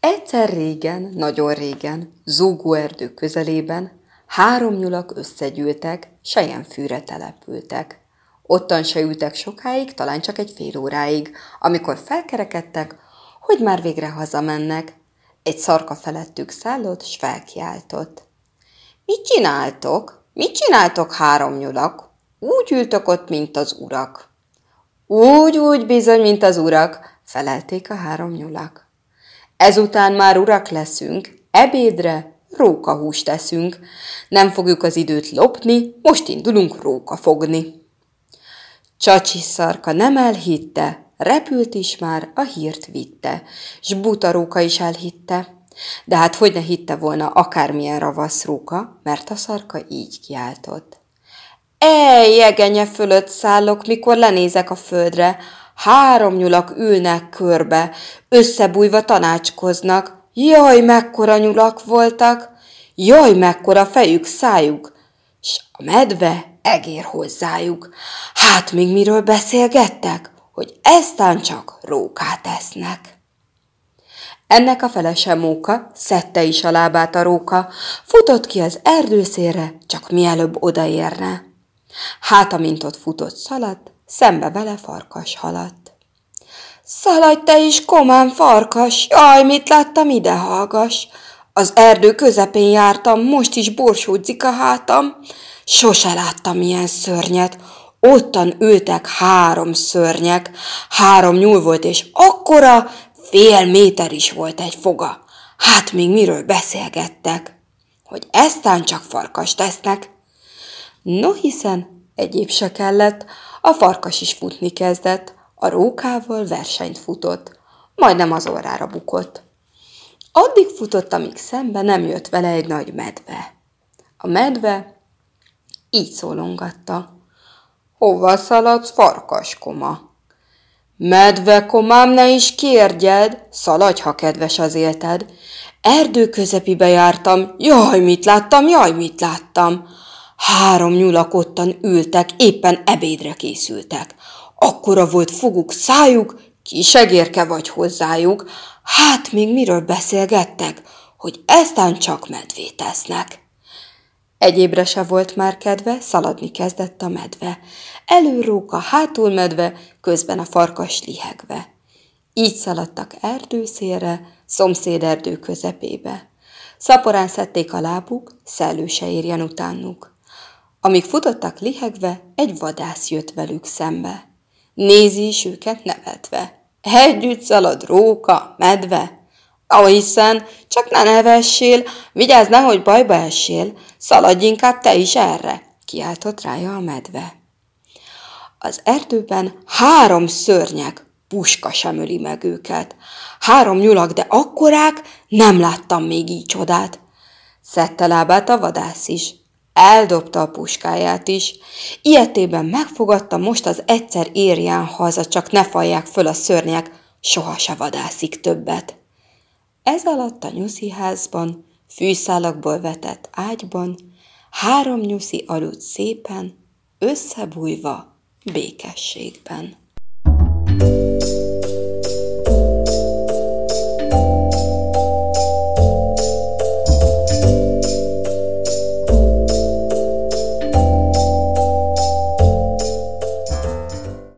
Egyszer régen, nagyon régen, erdő közelében három nyulak összegyűltek, sejenfűre települtek. Ottan se ültek sokáig, talán csak egy fél óráig, amikor felkerekedtek, hogy már végre hazamennek. Egy szarka felettük szállott, s felkiáltott. Mit csináltok? Mit csináltok három nyulak? Úgy ültök ott, mint az urak. Úgy, úgy bizony, mint az urak, felelték a három nyulak. Ezután már urak leszünk, ebédre rókahúst teszünk. Nem fogjuk az időt lopni, most indulunk róka fogni. Csacsi szarka nem elhitte, repült is már, a hírt vitte, s buta róka is elhitte. De hát hogy ne hitte volna akármilyen ravasz róka, mert a szarka így kiáltott. Ej, jegenye fölött szállok, mikor lenézek a földre, három nyulak ülnek körbe, összebújva tanácskoznak. Jaj, mekkora nyulak voltak! Jaj, mekkora fejük, szájuk! S a medve egér hozzájuk. Hát még miről beszélgettek? Hogy eztán csak rókát esznek. Ennek a felese móka szedte is a lábát a róka, futott ki az erdőszére, csak mielőbb odaérne. Hát, amint ott futott szaladt, szembe vele farkas haladt. Szaladj te is, komám farkas, jaj, mit láttam, ide hallgass. Az erdő közepén jártam, most is borsódzik a hátam. Sose láttam ilyen szörnyet, ottan ültek három szörnyek, három nyúl volt, és akkora, fél méter is volt egy foga. Hát még miről beszélgettek? Hogy eztán csak farkas tesznek. No hiszen egyéb se kellett, a farkas is futni kezdett, a rókával versenyt futott, majdnem az orrára bukott. Addig futott, amíg szembe nem jött vele egy nagy medve. A medve így szólongatta. Hova szaladsz, farkaskoma? Medve komám, ne is kérdjed, szaladj, ha kedves az élted. Erdő közepibe jártam, jaj, mit láttam, jaj, mit láttam. Három nyulak ottan ültek, éppen ebédre készültek. Akkora volt foguk, szájuk, kisegérke vagy hozzájuk. Hát még miről beszélgettek, hogy eztán csak medvét esznek. Egyébre se volt már kedve, szaladni kezdett a medve. Előróka, hátul medve, közben a farkas lihegve. Így szaladtak erdőszélre, szomszéd erdő közepébe. Szaporán szedték a lábuk, szellő se érjen utánuk. Amíg futottak lihegve, egy vadász jött velük szembe. Nézi is őket nevetve. Együtt szalad róka, medve. hiszen, csak ne nevessél, vigyázz, nehogy bajba essél, szaladj inkább te is erre, kiáltott rája a medve. Az erdőben három szörnyek, puska sem öli meg őket. Három nyulak, de akkorák, nem láttam még így csodát. Szedte lábát a vadász is, Eldobta a puskáját is. Ilyetében megfogadta most az egyszer érján haza, csak ne falják föl a szörnyek, soha se vadászik többet. Ez alatt a nyusziházban, fűszálakból vetett ágyban, három nyuszi aludt szépen, összebújva békességben.